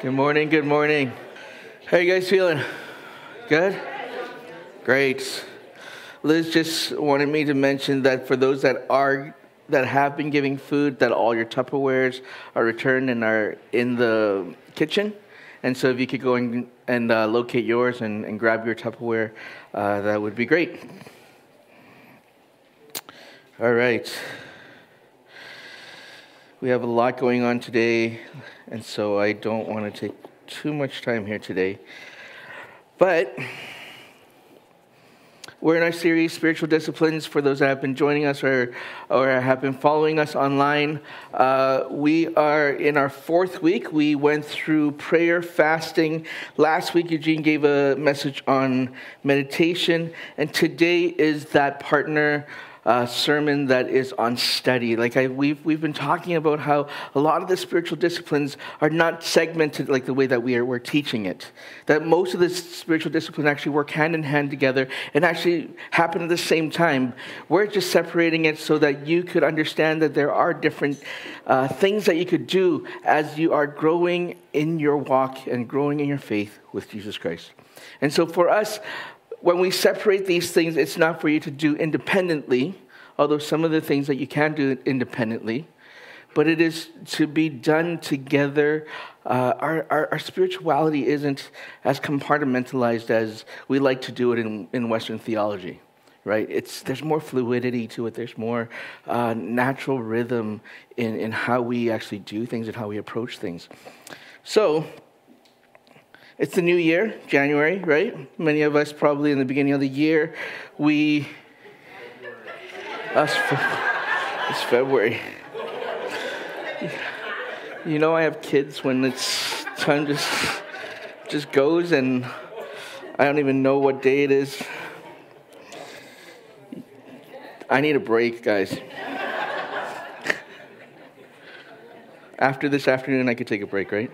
Good morning, good morning. How you guys feeling? Good? Great. Liz just wanted me to mention that for those that are that have been giving food, that all your Tupperwares are returned and are in the kitchen. And so if you could go and, and uh, locate yours and, and, grab your Tupperware, uh, that would be great. All right. We have a lot going on today, and so I don't want to take too much time here today. But we're in our series, Spiritual Disciplines, for those that have been joining us or, or have been following us online. Uh, we are in our fourth week. We went through prayer, fasting. Last week, Eugene gave a message on meditation, and today is that partner uh, sermon that is on study. Like I, we've, we've been talking about how a lot of the spiritual disciplines are not segmented like the way that we are we're teaching it. That most of the spiritual disciplines actually work hand in hand together and actually happen at the same time. We're just separating it so that you could understand that there are different uh, things that you could do as you are growing in your walk and growing in your faith with Jesus Christ. And so for us, when we separate these things, it's not for you to do independently, although some of the things that you can do independently, but it is to be done together. Uh, our, our, our, spirituality isn't as compartmentalized as we like to do it in, in Western theology, right? It's, there's more fluidity to it, there's more uh, natural rhythm in, in how we actually do things and how we approach things. So, it's the new year, January, right? Many of us probably in the beginning of the year, we. Us, it's February. You know, I have kids when it's time just just goes, and I don't even know what day it is. I need a break, guys. After this afternoon, I could take a break, right?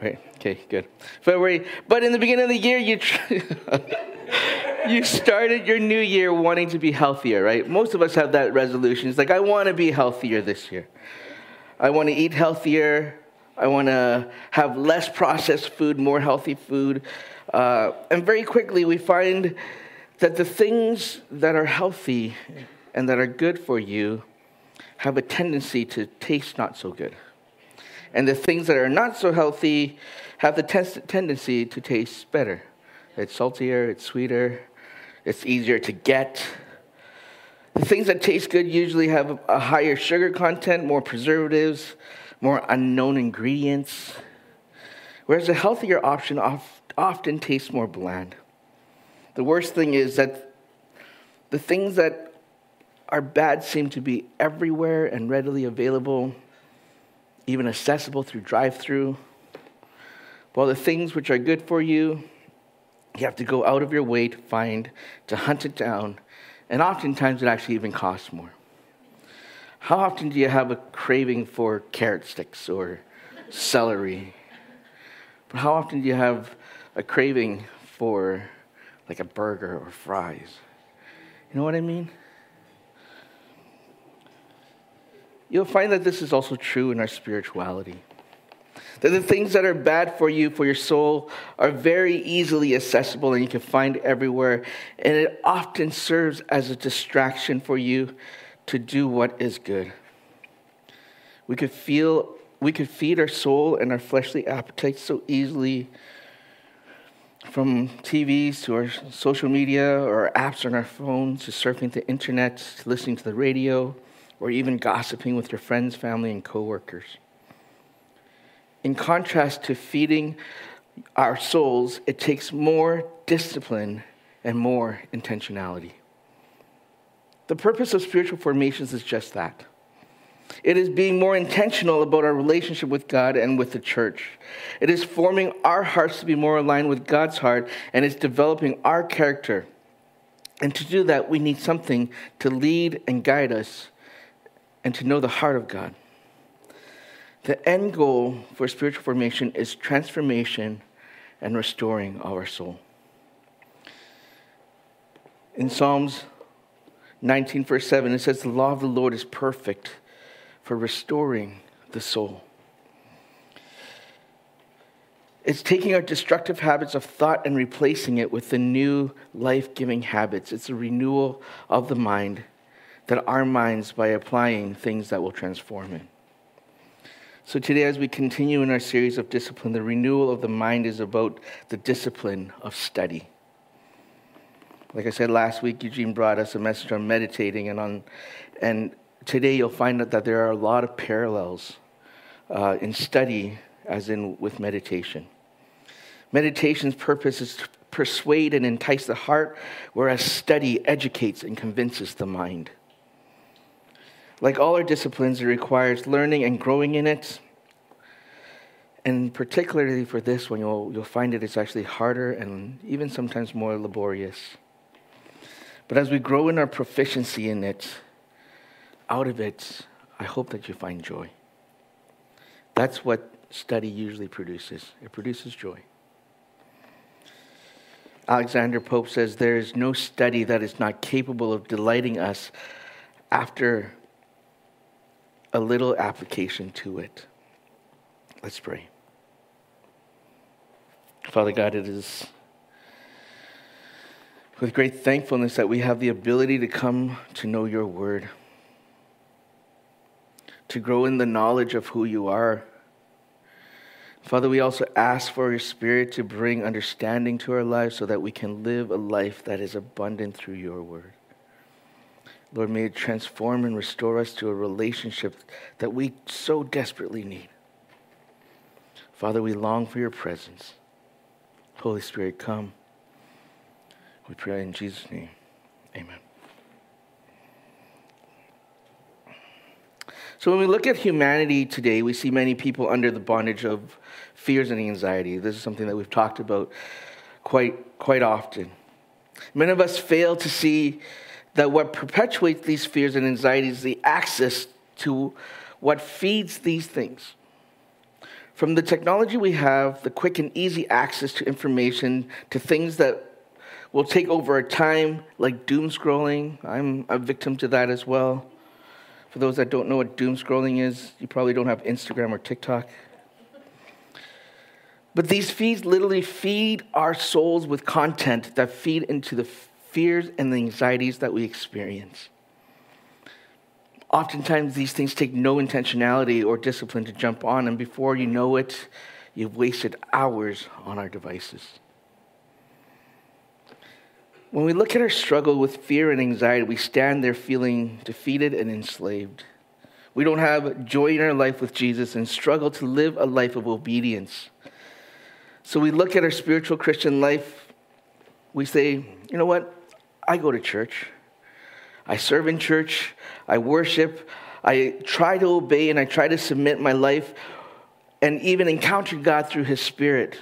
Right. Okay, good. February. But in the beginning of the year, you. you started your new year wanting to be healthier, right? Most of us have that resolution. It's like, I want to be healthier this year. I want to eat healthier. I want to have less processed food, more healthy food. Uh, and very quickly, we find that the things that are healthy and that are good for you have a tendency to taste not so good. And the things that are not so healthy have the tendency to taste better. It's saltier, it's sweeter, it's easier to get. The things that taste good usually have a higher sugar content, more preservatives, more unknown ingredients, whereas a healthier option often tastes more bland. The worst thing is that the things that are bad seem to be everywhere and readily available, even accessible through drive through. While the things which are good for you, you have to go out of your way to find, to hunt it down, and oftentimes it actually even costs more. How often do you have a craving for carrot sticks or celery? But how often do you have a craving for like a burger or fries? You know what I mean? You'll find that this is also true in our spirituality. That the things that are bad for you, for your soul, are very easily accessible and you can find everywhere. And it often serves as a distraction for you to do what is good. We could feel, we could feed our soul and our fleshly appetites so easily from TVs to our social media or apps on our phones to surfing the internet to listening to the radio or even gossiping with your friends, family, and coworkers in contrast to feeding our souls, it takes more discipline and more intentionality. The purpose of spiritual formations is just that. It is being more intentional about our relationship with God and with the church. It is forming our hearts to be more aligned with God's heart, and it's developing our character. And to do that, we need something to lead and guide us and to know the heart of God. The end goal for spiritual formation is transformation and restoring our soul. In Psalms 19, verse 7, it says, The law of the Lord is perfect for restoring the soul. It's taking our destructive habits of thought and replacing it with the new life giving habits. It's a renewal of the mind that our minds by applying things that will transform it. So, today, as we continue in our series of discipline, the renewal of the mind is about the discipline of study. Like I said last week, Eugene brought us a message on meditating, and, on, and today you'll find out that there are a lot of parallels uh, in study as in with meditation. Meditation's purpose is to persuade and entice the heart, whereas study educates and convinces the mind. Like all our disciplines, it requires learning and growing in it. And particularly for this one, you'll, you'll find it is actually harder and even sometimes more laborious. But as we grow in our proficiency in it, out of it, I hope that you find joy. That's what study usually produces it produces joy. Alexander Pope says there is no study that is not capable of delighting us after a little application to it. Let's pray. Father God, it is with great thankfulness that we have the ability to come to know your word, to grow in the knowledge of who you are Father, we also ask for your Spirit to bring understanding to our lives so that we can live a life that is abundant through your word. Lord, may it transform and restore us to a relationship that we so desperately need. Father, we long for your presence. Holy Spirit, come. We pray in Jesus' name. Amen. So when we look at humanity today, we see many people under the bondage of fears and anxiety. This is something that we've talked about quite, quite often. Many of us fail to see that what perpetuates these fears and anxieties is the access to what feeds these things. From the technology we have, the quick and easy access to information, to things that will take over our time, like doom scrolling. I'm a victim to that as well. For those that don't know what doom scrolling is, you probably don't have Instagram or TikTok. But these feeds literally feed our souls with content that feed into the fears and the anxieties that we experience. Oftentimes, these things take no intentionality or discipline to jump on, and before you know it, you've wasted hours on our devices. When we look at our struggle with fear and anxiety, we stand there feeling defeated and enslaved. We don't have joy in our life with Jesus and struggle to live a life of obedience. So we look at our spiritual Christian life, we say, you know what? I go to church. I serve in church. I worship. I try to obey and I try to submit my life and even encounter God through His Spirit.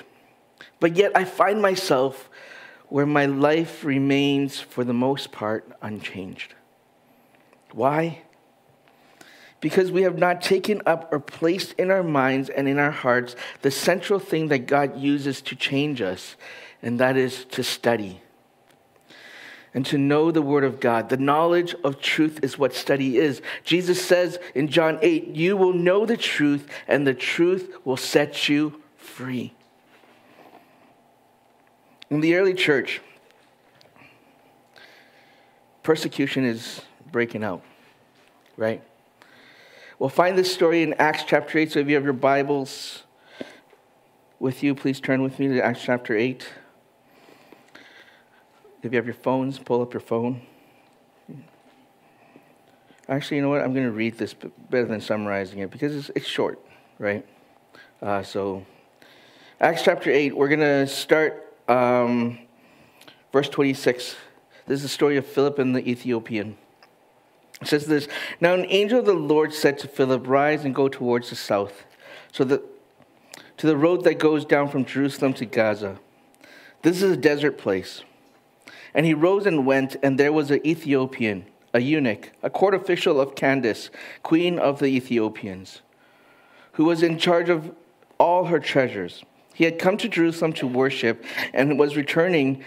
But yet I find myself where my life remains, for the most part, unchanged. Why? Because we have not taken up or placed in our minds and in our hearts the central thing that God uses to change us, and that is to study and to know the Word of God. The knowledge of truth is what study is. Jesus says in John 8, You will know the truth, and the truth will set you free. In the early church, persecution is breaking out, right? We'll find this story in Acts chapter 8. So if you have your Bibles with you, please turn with me to Acts chapter 8. If you have your phones, pull up your phone. Actually, you know what? I'm going to read this better than summarizing it because it's, it's short, right? Uh, so, Acts chapter 8, we're going to start um, verse 26. This is the story of Philip and the Ethiopian. It says this Now an angel of the Lord said to Philip, Rise and go towards the south, so that to the road that goes down from Jerusalem to Gaza. This is a desert place. And he rose and went, and there was an Ethiopian, a eunuch, a court official of Candace, queen of the Ethiopians, who was in charge of all her treasures. He had come to Jerusalem to worship and was returning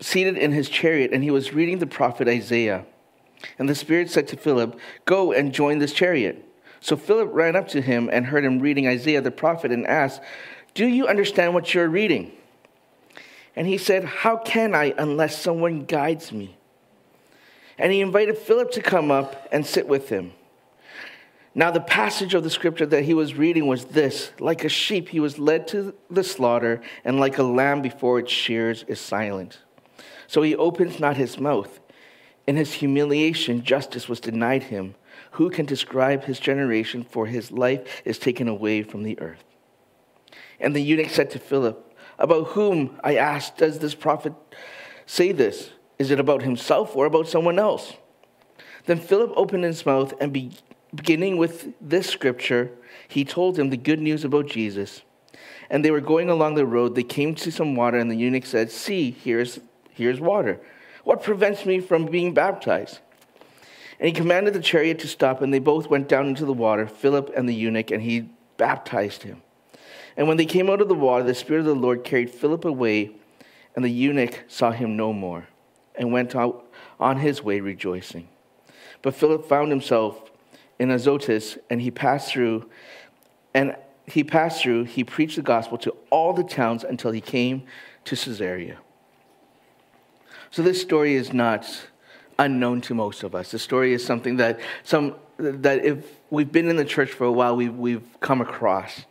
seated in his chariot, and he was reading the prophet Isaiah. And the Spirit said to Philip, Go and join this chariot. So Philip ran up to him and heard him reading Isaiah the prophet and asked, Do you understand what you're reading? And he said, How can I unless someone guides me? And he invited Philip to come up and sit with him. Now, the passage of the scripture that he was reading was this Like a sheep, he was led to the slaughter, and like a lamb before its shears is silent. So he opens not his mouth. In his humiliation, justice was denied him. Who can describe his generation? For his life is taken away from the earth. And the eunuch said to Philip, About whom, I asked, does this prophet say this? Is it about himself or about someone else? Then Philip opened his mouth and be, beginning with this scripture, he told him the good news about Jesus. And they were going along the road. They came to some water, and the eunuch said, See, here's, here's water. What prevents me from being baptized? And he commanded the chariot to stop, and they both went down into the water, Philip and the eunuch, and he baptized him. And when they came out of the water, the Spirit of the Lord carried Philip away, and the eunuch saw him no more, and went out on his way rejoicing. But Philip found himself in Azotus, and he passed through, and he passed through, he preached the gospel to all the towns until he came to Caesarea. So this story is not unknown to most of us. The story is something that some that if we've been in the church for a while, we've, we've come across.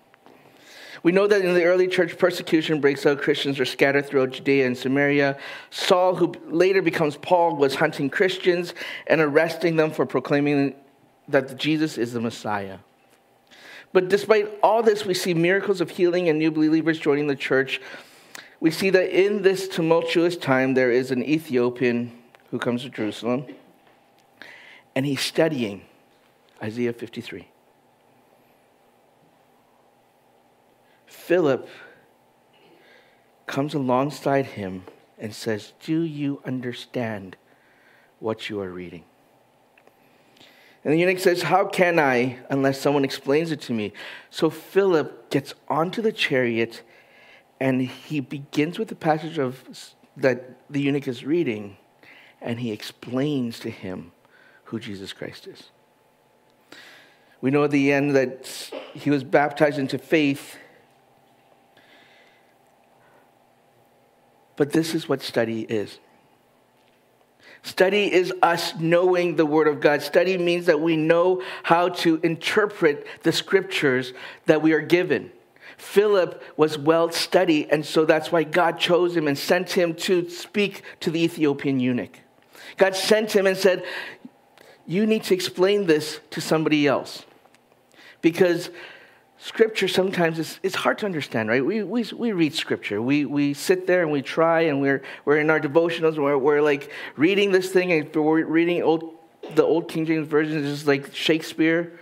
We know that in the early church, persecution breaks out. Christians are scattered throughout Judea and Samaria. Saul, who later becomes Paul, was hunting Christians and arresting them for proclaiming that Jesus is the Messiah. But despite all this, we see miracles of healing and new believers joining the church. We see that in this tumultuous time, there is an Ethiopian who comes to Jerusalem, and he's studying Isaiah 53. Philip comes alongside him and says, Do you understand what you are reading? And the eunuch says, How can I unless someone explains it to me? So Philip gets onto the chariot and he begins with the passage of that the eunuch is reading and he explains to him who Jesus Christ is. We know at the end that he was baptized into faith. But this is what study is. Study is us knowing the Word of God. Study means that we know how to interpret the scriptures that we are given. Philip was well studied, and so that's why God chose him and sent him to speak to the Ethiopian eunuch. God sent him and said, You need to explain this to somebody else. Because scripture sometimes is it's hard to understand, right? We, we, we read scripture. We, we sit there and we try, and we're, we're in our devotionals, and we're, we're like reading this thing, and we're reading old, the Old King James Version, is just like Shakespeare.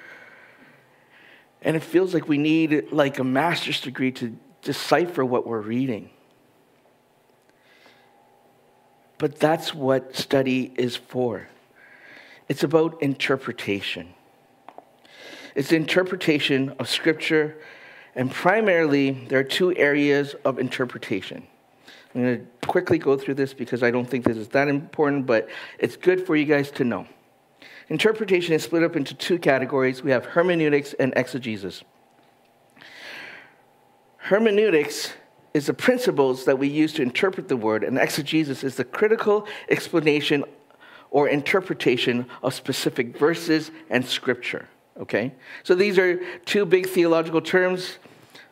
And it feels like we need like a master's degree to decipher what we're reading. But that's what study is for. It's about interpretation. It's interpretation of Scripture, and primarily, there are two areas of interpretation. I'm going to quickly go through this because I don't think this is that important, but it's good for you guys to know. Interpretation is split up into two categories we have hermeneutics and exegesis. Hermeneutics is the principles that we use to interpret the word, and exegesis is the critical explanation or interpretation of specific verses and scripture. Okay? So these are two big theological terms.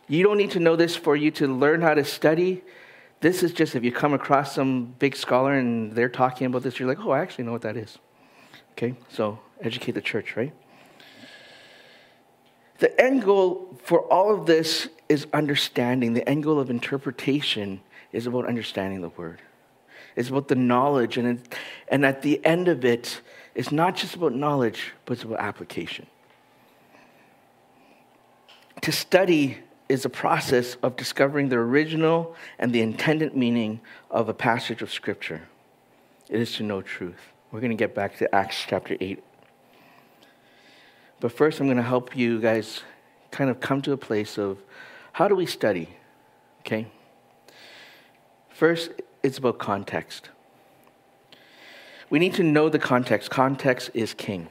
You don't need to know this for you to learn how to study. This is just if you come across some big scholar and they're talking about this, you're like, oh, I actually know what that is. Okay? So educate the church, right? The end goal for all of this is understanding. The end goal of interpretation is about understanding the word. It's about the knowledge, and, it, and at the end of it, it's not just about knowledge, but it's about application. To study is a process of discovering the original and the intended meaning of a passage of Scripture. It is to know truth. We're going to get back to Acts chapter 8. But first, I'm going to help you guys kind of come to a place of how do we study? Okay? First, it's about context. We need to know the context. Context is king.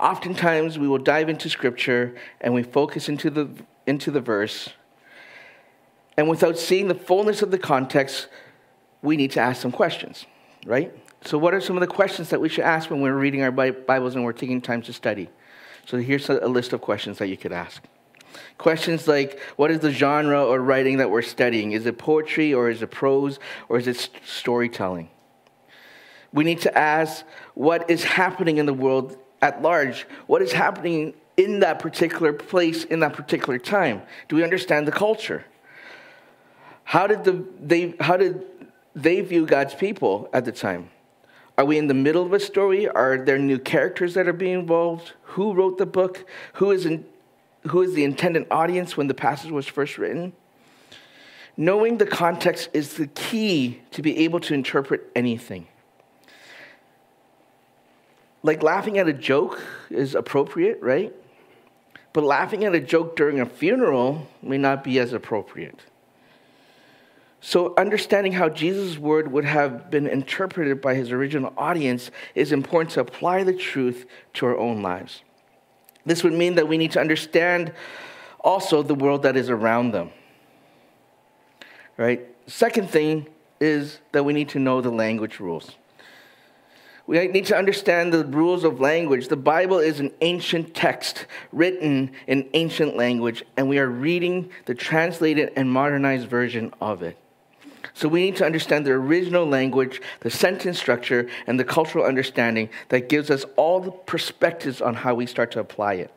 Oftentimes, we will dive into scripture and we focus into the, into the verse, And without seeing the fullness of the context, we need to ask some questions, right? So, what are some of the questions that we should ask when we're reading our Bibles and we're taking time to study? So, here's a list of questions that you could ask. Questions like what is the genre or writing that we're studying? Is it poetry or is it prose or is it storytelling? We need to ask what is happening in the world at large? What is happening in that particular place in that particular time? Do we understand the culture? How did, the, they, how did they view God's people at the time? Are we in the middle of a story? Are there new characters that are being involved? Who wrote the book? Who is, in, who is the intended audience when the passage was first written? Knowing the context is the key to be able to interpret anything. Like laughing at a joke is appropriate, right? But laughing at a joke during a funeral may not be as appropriate. So, understanding how Jesus' word would have been interpreted by his original audience is important to apply the truth to our own lives. This would mean that we need to understand also the world that is around them. Right? Second thing is that we need to know the language rules. We need to understand the rules of language. The Bible is an ancient text written in ancient language, and we are reading the translated and modernized version of it. So we need to understand the original language, the sentence structure, and the cultural understanding that gives us all the perspectives on how we start to apply it.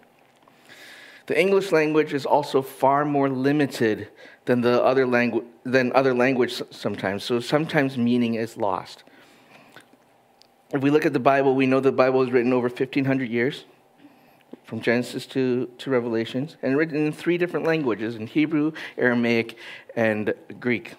The English language is also far more limited than the other language than other language sometimes. So sometimes meaning is lost. If we look at the Bible, we know the Bible is written over 1500 years from Genesis to, to Revelations and written in three different languages in Hebrew, Aramaic, and Greek.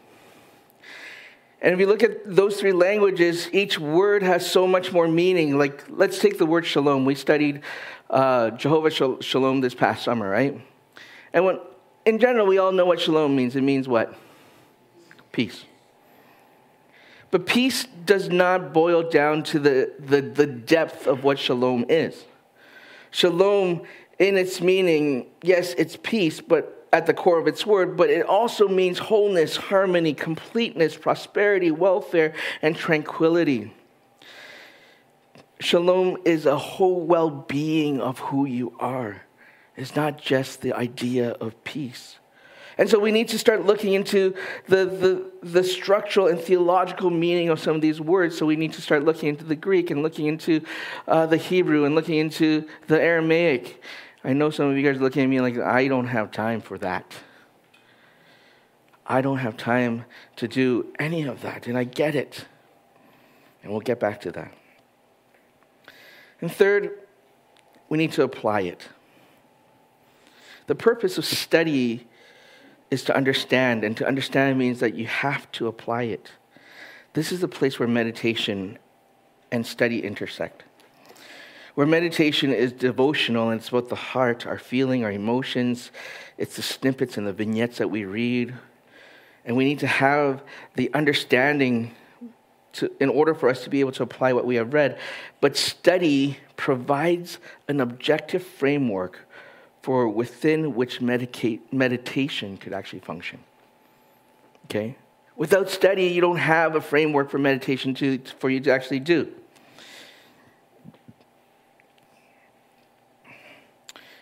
And if you look at those three languages, each word has so much more meaning. Like, let's take the word shalom. We studied uh, Jehovah Shalom this past summer, right? And when, in general, we all know what shalom means. It means what? Peace. But peace does not boil down to the, the, the depth of what shalom is. Shalom, in its meaning, yes, it's peace, but at the core of its word, but it also means wholeness, harmony, completeness, prosperity, welfare, and tranquility. Shalom is a whole well being of who you are. It's not just the idea of peace. And so we need to start looking into the, the, the, structural and theological meaning of some of these words. So we need to start looking into the Greek and looking into uh, the Hebrew and looking into the Aramaic. I know some of you guys are looking at me like, I don't have time for that. I don't have time to do any of that, and I get it. And we'll get back to that. And third, we need to apply it. The purpose of study is to understand, and to understand means that you have to apply it. This is the place where meditation and study intersect where meditation is devotional and it's about the heart, our feeling, our emotions. It's the snippets and the vignettes that we read. And we need to have the understanding to, in order for us to be able to apply what we have read. But study provides an objective framework for within which meditation could actually function. Okay? Without study, you don't have a framework for meditation to, for you to actually do.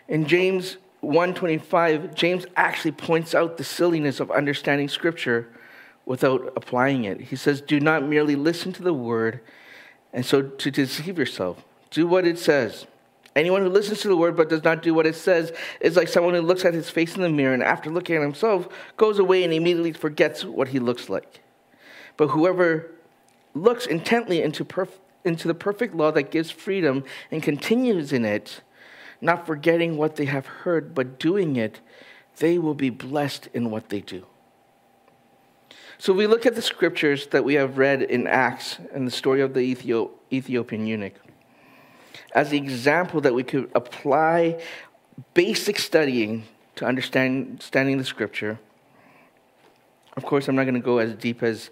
In James 1:25, James actually points out the silliness of understanding scripture without applying it. He says, "Do not merely listen to the word and so to deceive yourself. Do what it says." Anyone who listens to the word but does not do what it says is like someone who looks at his face in the mirror and after looking at himself goes away and immediately forgets what he looks like. But whoever looks intently into, perf- into the perfect law that gives freedom and continues in it, not forgetting what they have heard, but doing it, they will be blessed in what they do. So we look at the scriptures that we have read in Acts and the story of the Ethiopian eunuch as the example that we could apply basic studying to understanding the scripture. Of course, I'm not going to go as deep as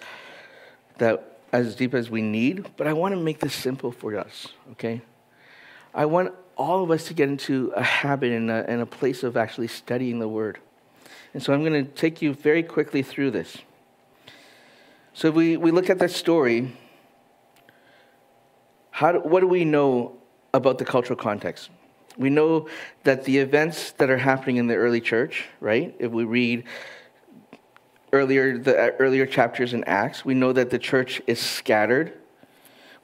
that as deep as we need, but I want to make this simple for us, okay? I want all of us to get into a habit and a, and a place of actually studying the Word. And so I'm going to take you very quickly through this. So if we, we look at that story, how do, what do we know about the cultural context? We know that the events that are happening in the early church, right? If we read earlier the earlier chapters in Acts, we know that the church is scattered.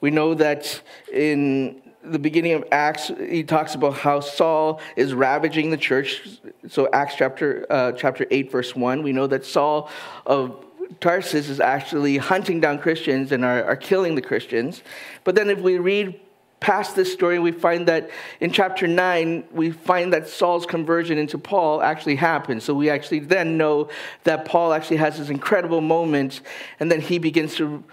We know that in the beginning of Acts, he talks about how Saul is ravaging the church. So Acts chapter uh, chapter eight, verse one, we know that Saul of Tarsus is actually hunting down Christians and are, are killing the Christians. But then if we read past this story, we find that in chapter 9, we find that Saul's conversion into Paul actually happened. So we actually then know that Paul actually has this incredible moment, and then he begins to.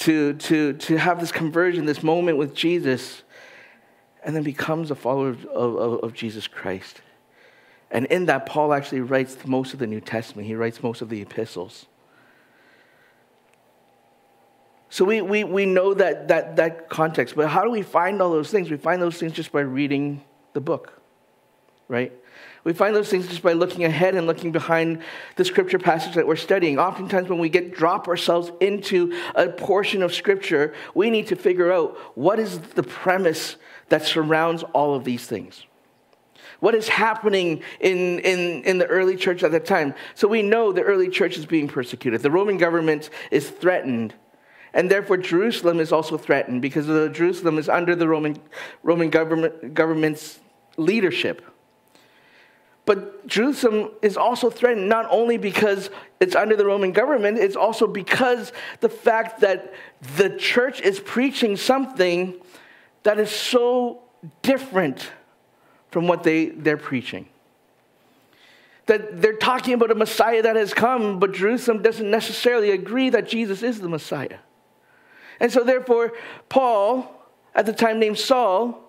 To, to, to have this conversion, this moment with Jesus, and then becomes a follower of, of, of Jesus Christ. And in that, Paul actually writes most of the New Testament. He writes most of the epistles. So we, we, we know that, that, that context, but how do we find all those things? We find those things just by reading the book, right? We find those things just by looking ahead and looking behind the scripture passage that we're studying. Oftentimes, when we get drop ourselves into a portion of scripture, we need to figure out what is the premise that surrounds all of these things. What is happening in, in, in the early church at that time? So we know the early church is being persecuted. The Roman government is threatened and therefore, Jerusalem is also threatened because Jerusalem is under the Roman, Roman government, government's leadership. But Jerusalem is also threatened not only because it's under the Roman government, it's also because the fact that the church is preaching something that is so different from what they, they're preaching. That they're talking about a Messiah that has come, but Jerusalem doesn't necessarily agree that Jesus is the Messiah. And so, therefore, Paul, at the time named Saul,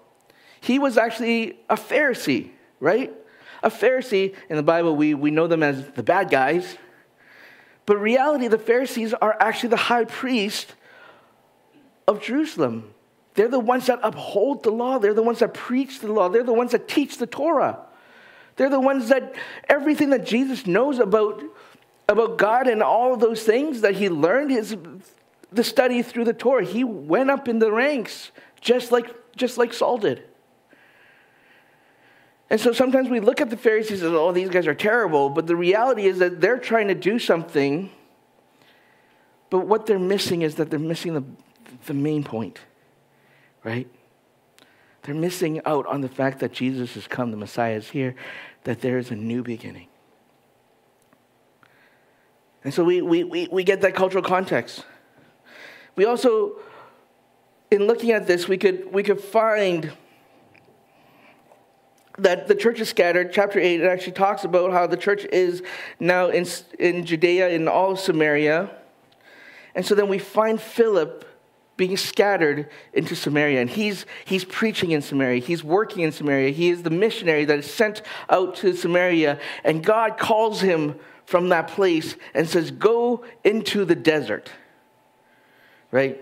he was actually a Pharisee, right? A Pharisee, in the Bible, we, we know them as the bad guys. But reality, the Pharisees are actually the high priest of Jerusalem. They're the ones that uphold the law. They're the ones that preach the law. They're the ones that teach the Torah. They're the ones that everything that Jesus knows about, about God and all of those things that he learned, his the study through the Torah. He went up in the ranks just like, just like Saul did. And so sometimes we look at the Pharisees as, oh, these guys are terrible, but the reality is that they're trying to do something, but what they're missing is that they're missing the, the main point, right? They're missing out on the fact that Jesus has come, the Messiah is here, that there is a new beginning. And so we, we, we, we get that cultural context. We also, in looking at this, we could, we could find that the church is scattered. Chapter 8, it actually talks about how the church is now in, in Judea, in all of Samaria. And so then we find Philip being scattered into Samaria. And he's, he's preaching in Samaria. He's working in Samaria. He is the missionary that is sent out to Samaria. And God calls him from that place and says, Go into the desert right?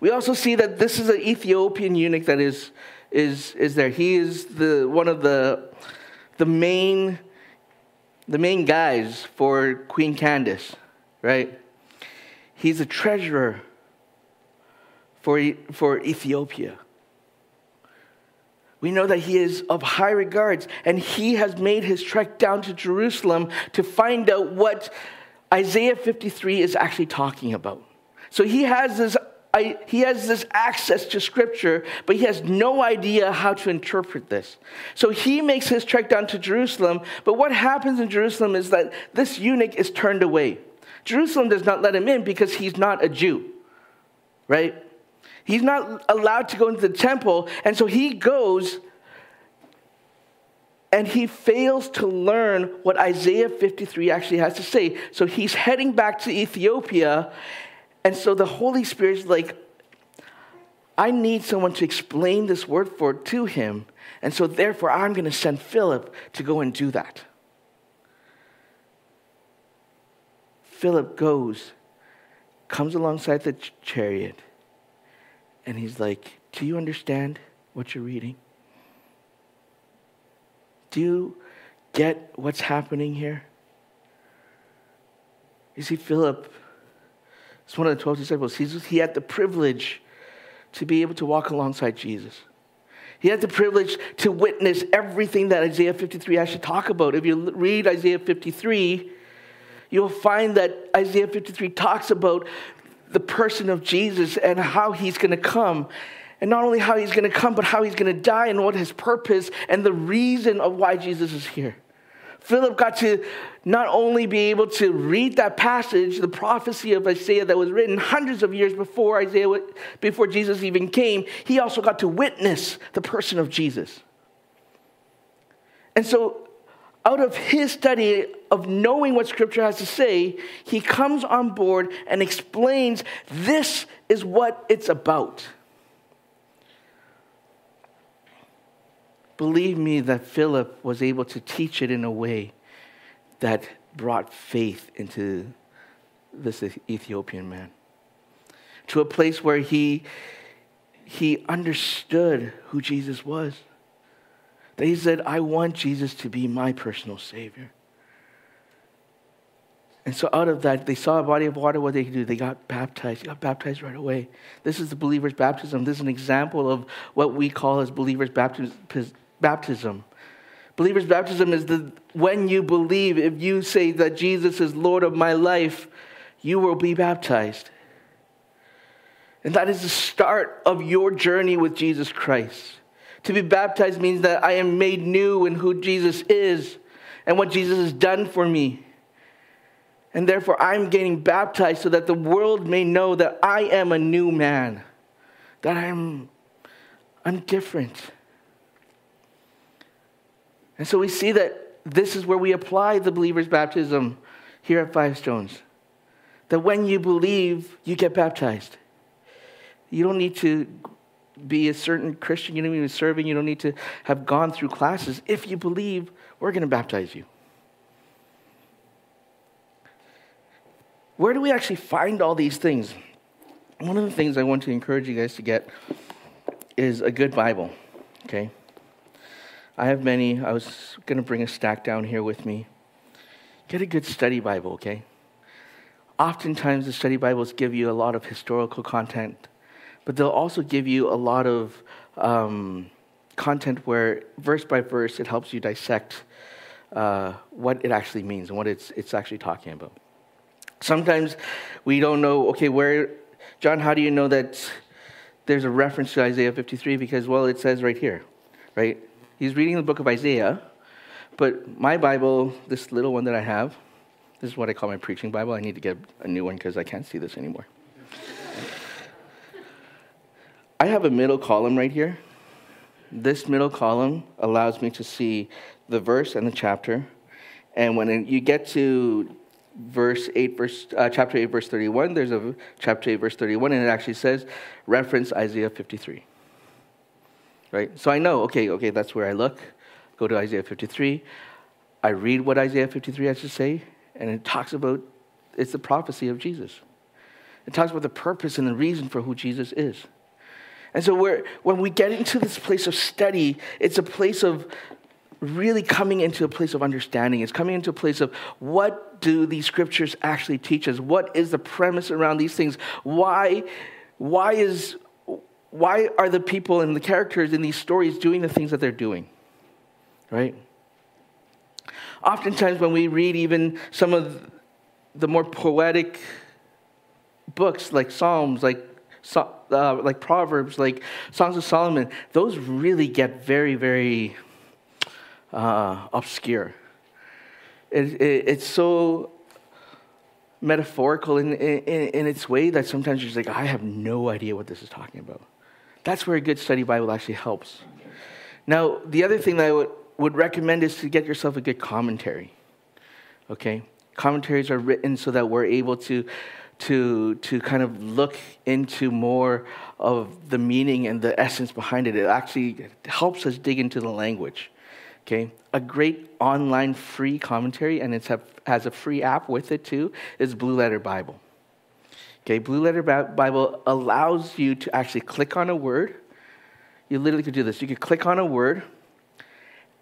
We also see that this is an Ethiopian eunuch that is, is, is there. He is the, one of the, the, main, the main guys for Queen Candace, right? He's a treasurer for, for Ethiopia. We know that he is of high regards, and he has made his trek down to Jerusalem to find out what Isaiah 53 is actually talking about. So he has this I, he has this access to scripture, but he has no idea how to interpret this. So he makes his trek down to Jerusalem, but what happens in Jerusalem is that this eunuch is turned away. Jerusalem does not let him in because he's not a Jew, right? He's not allowed to go into the temple, and so he goes and he fails to learn what Isaiah 53 actually has to say. So he's heading back to Ethiopia, and so the Holy Spirit is like, I need someone to explain this word for to him. And so therefore I'm going to send Philip to go and do that. Philip goes, comes alongside the chariot, and he's like, Do you understand what you're reading? Do you, get what's happening here? You see, Philip is one of the 12 disciples. He's, he had the privilege to be able to walk alongside Jesus. He had the privilege to witness everything that Isaiah 53 has to talk about. If you read Isaiah 53, you'll find that Isaiah 53 talks about the person of Jesus and how he's going to come. And not only how he's going to come, but how he's going to die and what his purpose and the reason of why Jesus is here. Philip got to not only be able to read that passage, the prophecy of Isaiah that was written hundreds of years before Isaiah, before Jesus even came, he also got to witness the person of Jesus. And so, out of his study of knowing what Scripture has to say, he comes on board and explains this is what it's about. Believe me that Philip was able to teach it in a way that brought faith into this Ethiopian man. To a place where he, he understood who Jesus was. That he said, I want Jesus to be my personal Savior. And so out of that, they saw a body of water. What they could do? They got baptized. They got baptized right away. This is the believer's baptism. This is an example of what we call as believer's baptism, baptism. Believer's baptism is the when you believe, if you say that Jesus is Lord of my life, you will be baptized. And that is the start of your journey with Jesus Christ. To be baptized means that I am made new in who Jesus is and what Jesus has done for me. And therefore, I'm getting baptized so that the world may know that I am a new man, that I'm, I'm different. And so we see that this is where we apply the believer's baptism here at Five Stones. That when you believe, you get baptized. You don't need to be a certain Christian, you don't need to be serving, you don't need to have gone through classes. If you believe, we're going to baptize you. Where do we actually find all these things? One of the things I want to encourage you guys to get is a good Bible, okay? I have many. I was going to bring a stack down here with me. Get a good study Bible, okay? Oftentimes, the study Bibles give you a lot of historical content, but they'll also give you a lot of um, content where, verse by verse, it helps you dissect uh, what it actually means and what it's, it's actually talking about. Sometimes we don't know, okay, where, John, how do you know that there's a reference to Isaiah 53? Because, well, it says right here, right? He's reading the book of Isaiah, but my Bible, this little one that I have, this is what I call my preaching Bible. I need to get a new one because I can't see this anymore. I have a middle column right here. This middle column allows me to see the verse and the chapter. And when you get to verse 8 verse uh, chapter 8 verse 31 there's a chapter 8 verse 31 and it actually says reference isaiah 53 right? So I know, okay, okay, that's where I look. Go to Isaiah 53. I read what Isaiah 53 has to say, and it talks about it's the prophecy of Jesus. It talks about the purpose and the reason for who Jesus is. And so when we get into this place of study, it's a place of really coming into a place of understanding. It's coming into a place of what do these scriptures actually teach us? What is the premise around these things? Why, why is why are the people and the characters in these stories doing the things that they're doing? Right? Oftentimes, when we read even some of the more poetic books like Psalms, like, uh, like Proverbs, like Songs of Solomon, those really get very, very uh, obscure. It, it, it's so metaphorical in, in, in, its way that sometimes you're just like, I have no idea what this is talking about. That's where a good study Bible actually helps. Now, the other thing that I would, would recommend is to get yourself a good commentary. Okay? Commentaries are written so that we're able to, to, to kind of look into more of the meaning and the essence behind it. It actually helps us dig into the language. Okay? A great online free commentary, and it has a free app with it too, is Blue Letter Bible. Okay, Blue Letter Bible allows you to actually click on a word. You literally could do this. You could click on a word,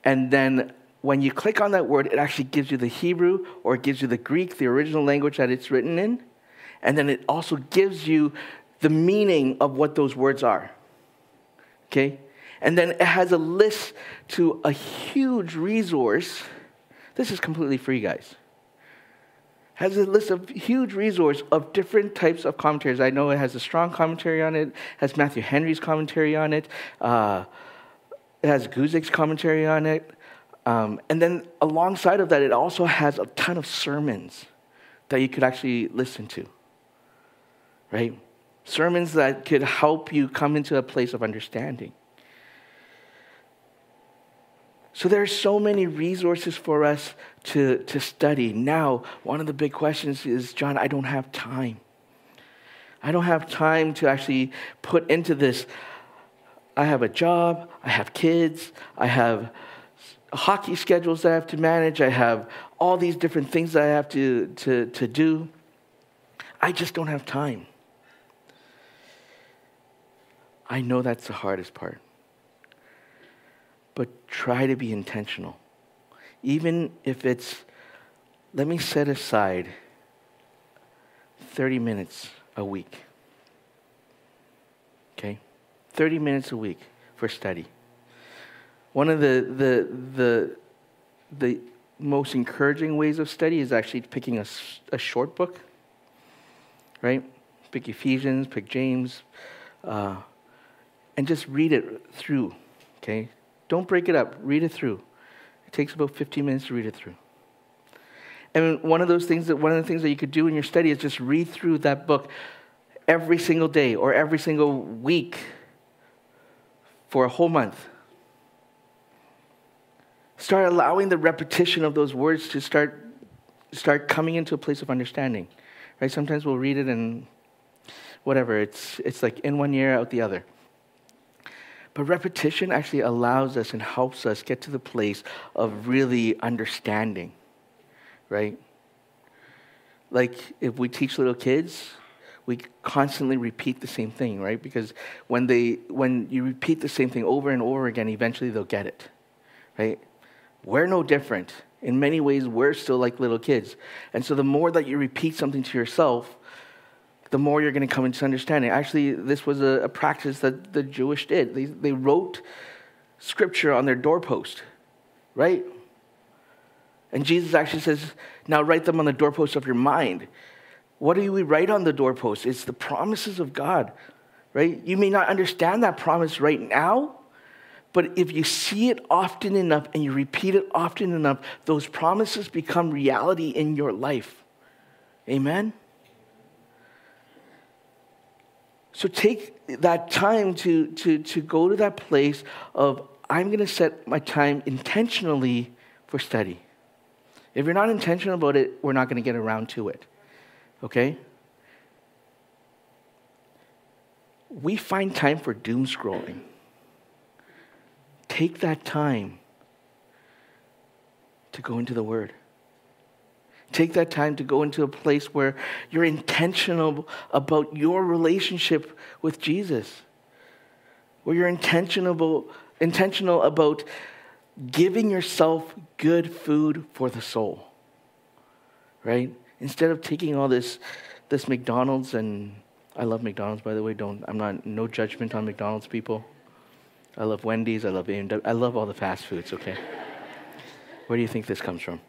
and then when you click on that word, it actually gives you the Hebrew or it gives you the Greek, the original language that it's written in. And then it also gives you the meaning of what those words are. Okay? And then it has a list to a huge resource. This is completely free, guys. Has a list of huge resource of different types of commentaries. I know it has a strong commentary on it, has Matthew Henry's commentary on it, uh, it has Guzik's commentary on it. Um, and then alongside of that, it also has a ton of sermons that you could actually listen to, right? Sermons that could help you come into a place of understanding. So there are so many resources for us to, to study. Now, one of the big questions is John, I don't have time. I don't have time to actually put into this. I have a job, I have kids, I have hockey schedules that I have to manage, I have all these different things that I have to, to, to do. I just don't have time. I know that's the hardest part. But try to be intentional. Even if it's, let me set aside 30 minutes a week. Okay? 30 minutes a week for study. One of the, the, the, the most encouraging ways of study is actually picking a, a short book, right? Pick Ephesians, pick James, uh, and just read it through, okay? Don't break it up, read it through. It takes about 15 minutes to read it through. And one of those things that one of the things that you could do in your study is just read through that book every single day or every single week for a whole month. Start allowing the repetition of those words to start, start coming into a place of understanding. Right? Sometimes we'll read it and whatever, it's, it's like in one ear, out the other. But repetition actually allows us and helps us get to the place of really understanding, right? Like if we teach little kids, we constantly repeat the same thing, right? Because when they when you repeat the same thing over and over again, eventually they'll get it, right? We're no different. In many ways, we're still like little kids. And so the more that you repeat something to yourself, the more you're going to come into understanding. Actually, this was a, a practice that the Jewish did. They, they wrote scripture on their doorpost, right? And Jesus actually says, now write them on the doorpost of your mind. What do we write on the doorpost? It's the promises of God, right? You may not understand that promise right now, but if you see it often enough and you repeat it often enough, those promises become reality in your life. Amen? So take that time to, to, to go to that place of, I'm going to set my time intentionally for study. If you're not intentional about it, we're not going to get around to it. Okay? We find time for doom scrolling. Take that time to go into the Word. Take that time to go into a place where you're intentional about your relationship with Jesus, where you're intentional, intentional about giving yourself good food for the soul, right? Instead of taking all this, this McDonald's and I love McDonald's, by the way. Don't I'm not no judgment on McDonald's people. I love Wendy's. I love A&W. I love all the fast foods, okay? Where do you think this comes from?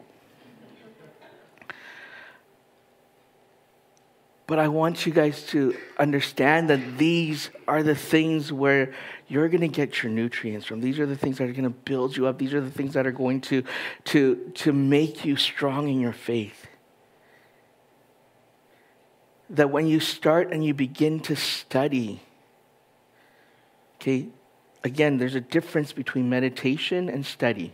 But I want you guys to understand that these are the things where you're going to get your nutrients from. These are the things that are going to build you up. These are the things that are going to, to, to make you strong in your faith. That when you start and you begin to study, okay, again, there's a difference between meditation and study.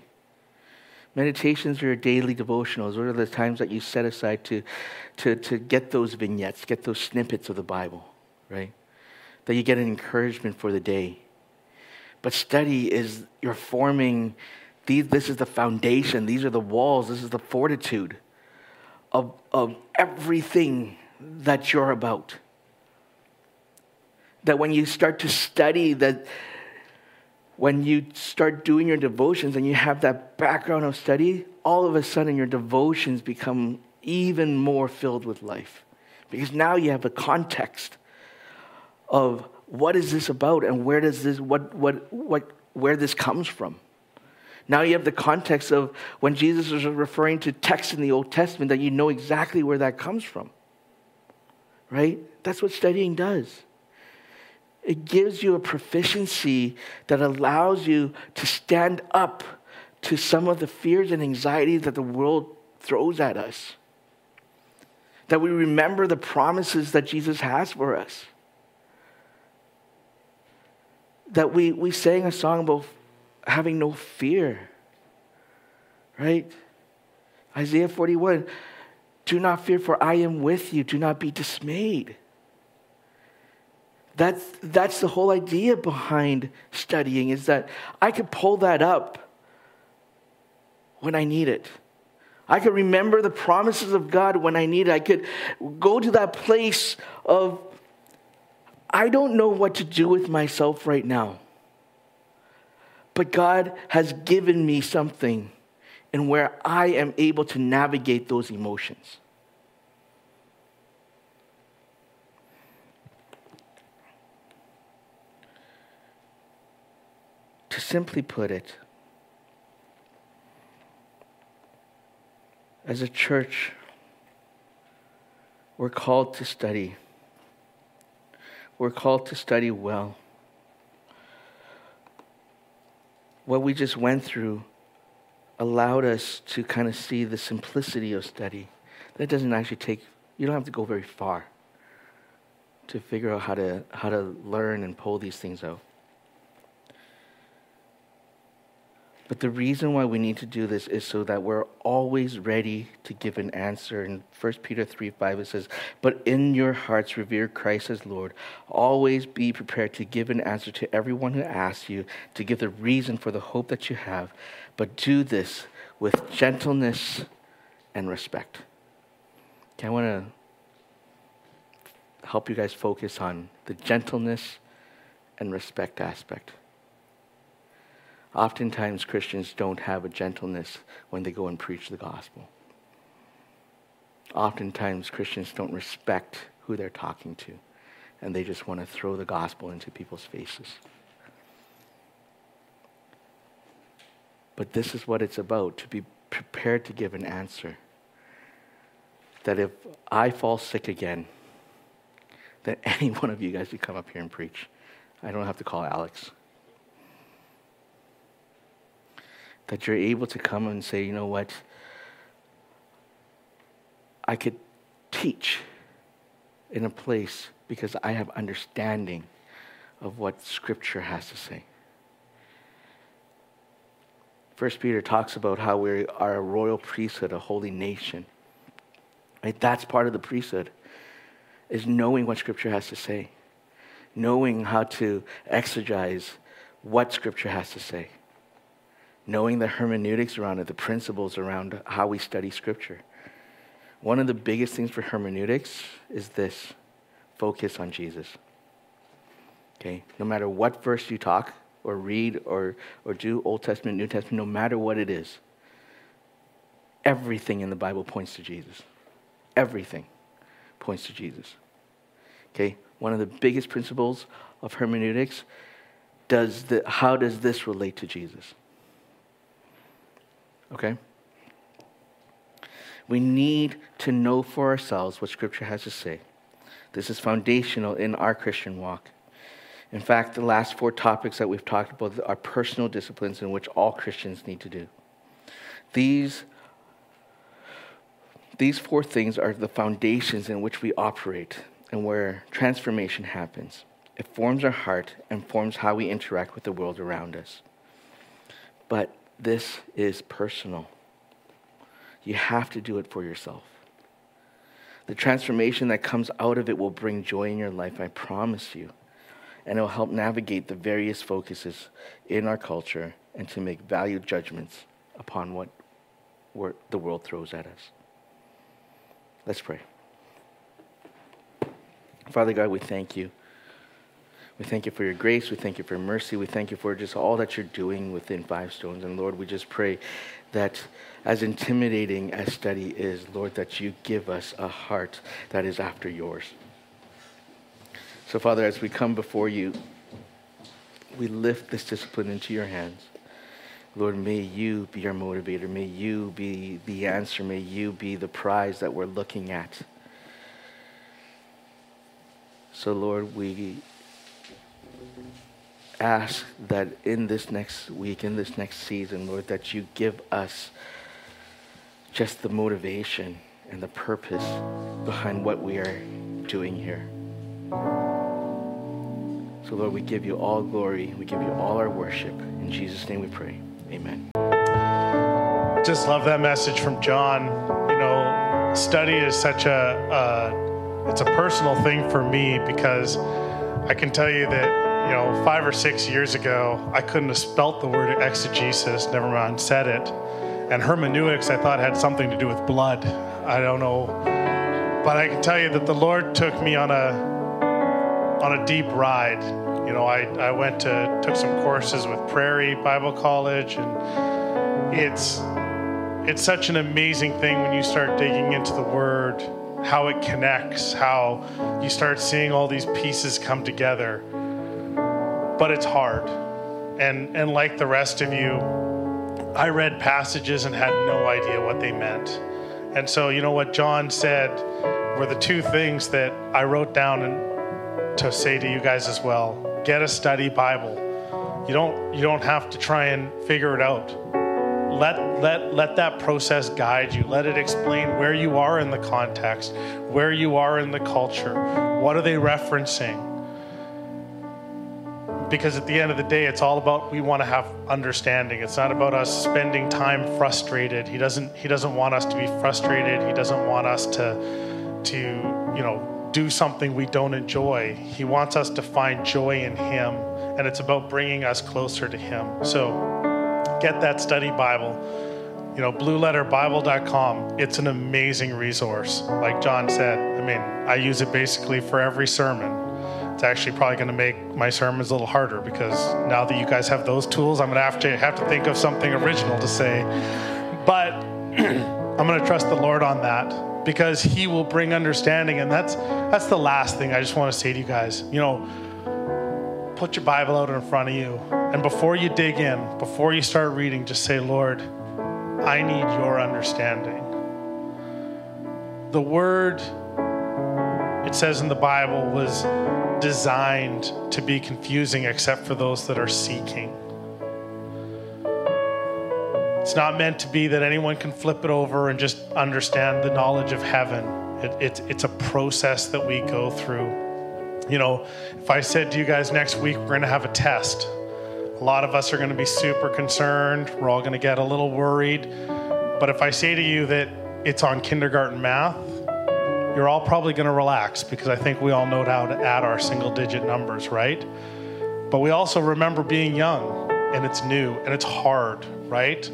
Meditations are your daily devotionals. What are the times that you set aside to, to, to get those vignettes, get those snippets of the Bible, right? That you get an encouragement for the day. But study is you're forming, these, this is the foundation, these are the walls, this is the fortitude of, of everything that you're about. That when you start to study, that when you start doing your devotions and you have that background of study, all of a sudden your devotions become even more filled with life. Because now you have a context of what is this about and where does this what what what where this comes from. Now you have the context of when Jesus is referring to texts in the Old Testament that you know exactly where that comes from. Right? That's what studying does. It gives you a proficiency that allows you to stand up to some of the fears and anxieties that the world throws at us. That we remember the promises that Jesus has for us. That we, we sang a song about having no fear, right? Isaiah 41 Do not fear, for I am with you. Do not be dismayed. That's, that's the whole idea behind studying is that I could pull that up when I need it. I could remember the promises of God when I need it. I could go to that place of, I don't know what to do with myself right now. But God has given me something and where I am able to navigate those emotions. To simply put it, as a church, we're called to study. We're called to study well. What we just went through allowed us to kind of see the simplicity of study. That doesn't actually take, you don't have to go very far to figure out how to, how to learn and pull these things out. But the reason why we need to do this is so that we're always ready to give an answer. In 1 Peter 3 5, it says, But in your hearts revere Christ as Lord. Always be prepared to give an answer to everyone who asks you, to give the reason for the hope that you have. But do this with gentleness and respect. Okay, I want to help you guys focus on the gentleness and respect aspect. Oftentimes, Christians don't have a gentleness when they go and preach the gospel. Oftentimes, Christians don't respect who they're talking to, and they just want to throw the gospel into people's faces. But this is what it's about to be prepared to give an answer. That if I fall sick again, that any one of you guys could come up here and preach. I don't have to call Alex. That you're able to come and say, you know what? I could teach in a place because I have understanding of what Scripture has to say. First Peter talks about how we are a royal priesthood, a holy nation. Right? That's part of the priesthood, is knowing what Scripture has to say, knowing how to exegete what Scripture has to say knowing the hermeneutics around it, the principles around how we study Scripture. One of the biggest things for hermeneutics is this focus on Jesus. Okay? No matter what verse you talk or read or, or do, Old Testament, New Testament, no matter what it is, everything in the Bible points to Jesus. Everything points to Jesus. Okay? One of the biggest principles of hermeneutics does the, how does this relate to Jesus? Okay? We need to know for ourselves what Scripture has to say. This is foundational in our Christian walk. In fact, the last four topics that we've talked about are personal disciplines in which all Christians need to do. These, these four things are the foundations in which we operate and where transformation happens. It forms our heart and forms how we interact with the world around us. But this is personal. You have to do it for yourself. The transformation that comes out of it will bring joy in your life, I promise you. And it will help navigate the various focuses in our culture and to make valued judgments upon what the world throws at us. Let's pray. Father God, we thank you. We thank you for your grace. We thank you for mercy. We thank you for just all that you're doing within Five Stones. And Lord, we just pray that as intimidating as study is, Lord, that you give us a heart that is after yours. So, Father, as we come before you, we lift this discipline into your hands. Lord, may you be our motivator. May you be the answer. May you be the prize that we're looking at. So, Lord, we ask that in this next week, in this next season, Lord, that you give us just the motivation and the purpose behind what we are doing here. So, Lord, we give you all glory. We give you all our worship. In Jesus' name we pray. Amen. Just love that message from John. You know, study is such a, a it's a personal thing for me because I can tell you that you know, five or six years ago, I couldn't have spelt the word exegesis, never mind said it. And hermeneutics, I thought had something to do with blood. I don't know. But I can tell you that the Lord took me on a on a deep ride. You know, I, I went to took some courses with Prairie Bible College and it's it's such an amazing thing when you start digging into the word, how it connects, how you start seeing all these pieces come together but it's hard. And, and like the rest of you, I read passages and had no idea what they meant. And so, you know what John said were the two things that I wrote down and to say to you guys as well. Get a study Bible. You don't you don't have to try and figure it out. Let let let that process guide you. Let it explain where you are in the context, where you are in the culture. What are they referencing? Because at the end of the day it's all about we want to have understanding. It's not about us spending time frustrated. He doesn't he doesn't want us to be frustrated. He doesn't want us to to you know do something we don't enjoy. He wants us to find joy in him and it's about bringing us closer to him. So get that study bible. You know blueletterbible.com it's an amazing resource. Like john said i mean i use it basically for every sermon it's actually probably going to make my sermons a little harder because now that you guys have those tools, I'm going to have to have to think of something original to say. But I'm going to trust the Lord on that because He will bring understanding, and that's that's the last thing I just want to say to you guys. You know, put your Bible out in front of you, and before you dig in, before you start reading, just say, Lord, I need Your understanding. The Word, it says in the Bible, was designed to be confusing except for those that are seeking. It's not meant to be that anyone can flip it over and just understand the knowledge of heaven. It, it, it's a process that we go through. You know, if I said to you guys next week, we're going to have a test, a lot of us are going to be super concerned. We're all going to get a little worried. But if I say to you that it's on kindergarten math, you're all probably going to relax because I think we all know how to add our single digit numbers, right? But we also remember being young and it's new and it's hard, right?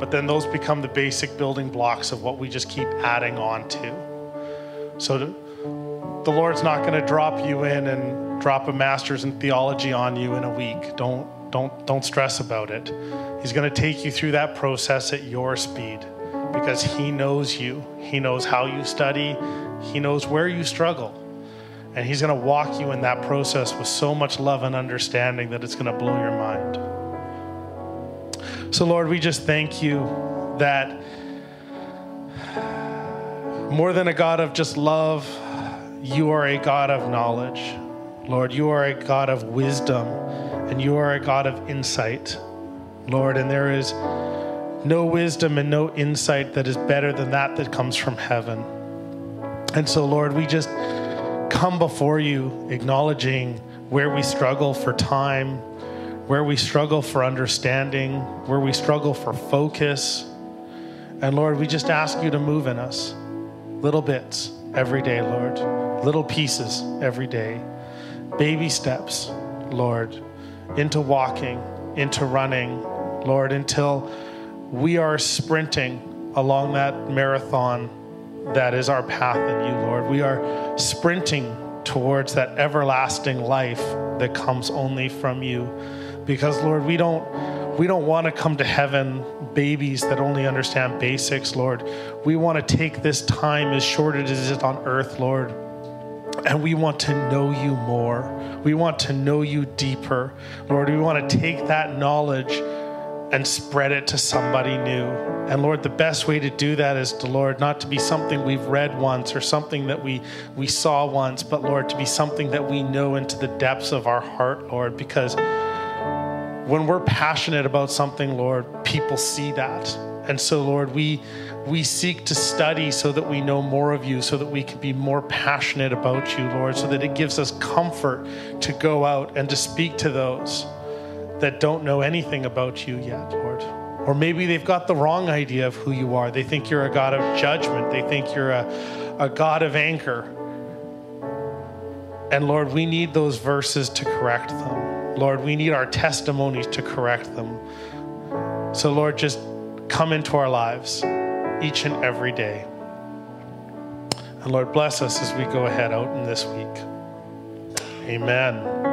But then those become the basic building blocks of what we just keep adding on to. So the Lord's not going to drop you in and drop a master's in theology on you in a week. Don't don't don't stress about it. He's going to take you through that process at your speed because he knows you. He knows how you study. He knows where you struggle. And He's going to walk you in that process with so much love and understanding that it's going to blow your mind. So, Lord, we just thank you that more than a God of just love, you are a God of knowledge. Lord, you are a God of wisdom and you are a God of insight. Lord, and there is no wisdom and no insight that is better than that that comes from heaven. And so, Lord, we just come before you acknowledging where we struggle for time, where we struggle for understanding, where we struggle for focus. And Lord, we just ask you to move in us little bits every day, Lord, little pieces every day, baby steps, Lord, into walking, into running, Lord, until we are sprinting along that marathon that is our path in you, Lord. We are sprinting towards that everlasting life that comes only from you. Because Lord, we don't we don't want to come to heaven babies that only understand basics, Lord. We want to take this time as short as it is on earth, Lord. And we want to know you more. We want to know you deeper. Lord, we want to take that knowledge and spread it to somebody new. And Lord, the best way to do that is to Lord not to be something we've read once or something that we we saw once, but Lord to be something that we know into the depths of our heart, Lord, because when we're passionate about something, Lord, people see that. And so, Lord, we we seek to study so that we know more of you, so that we can be more passionate about you, Lord, so that it gives us comfort to go out and to speak to those that don't know anything about you yet, Lord. Or maybe they've got the wrong idea of who you are. They think you're a God of judgment, they think you're a, a God of anger. And Lord, we need those verses to correct them. Lord, we need our testimonies to correct them. So, Lord, just come into our lives each and every day. And Lord, bless us as we go ahead out in this week. Amen.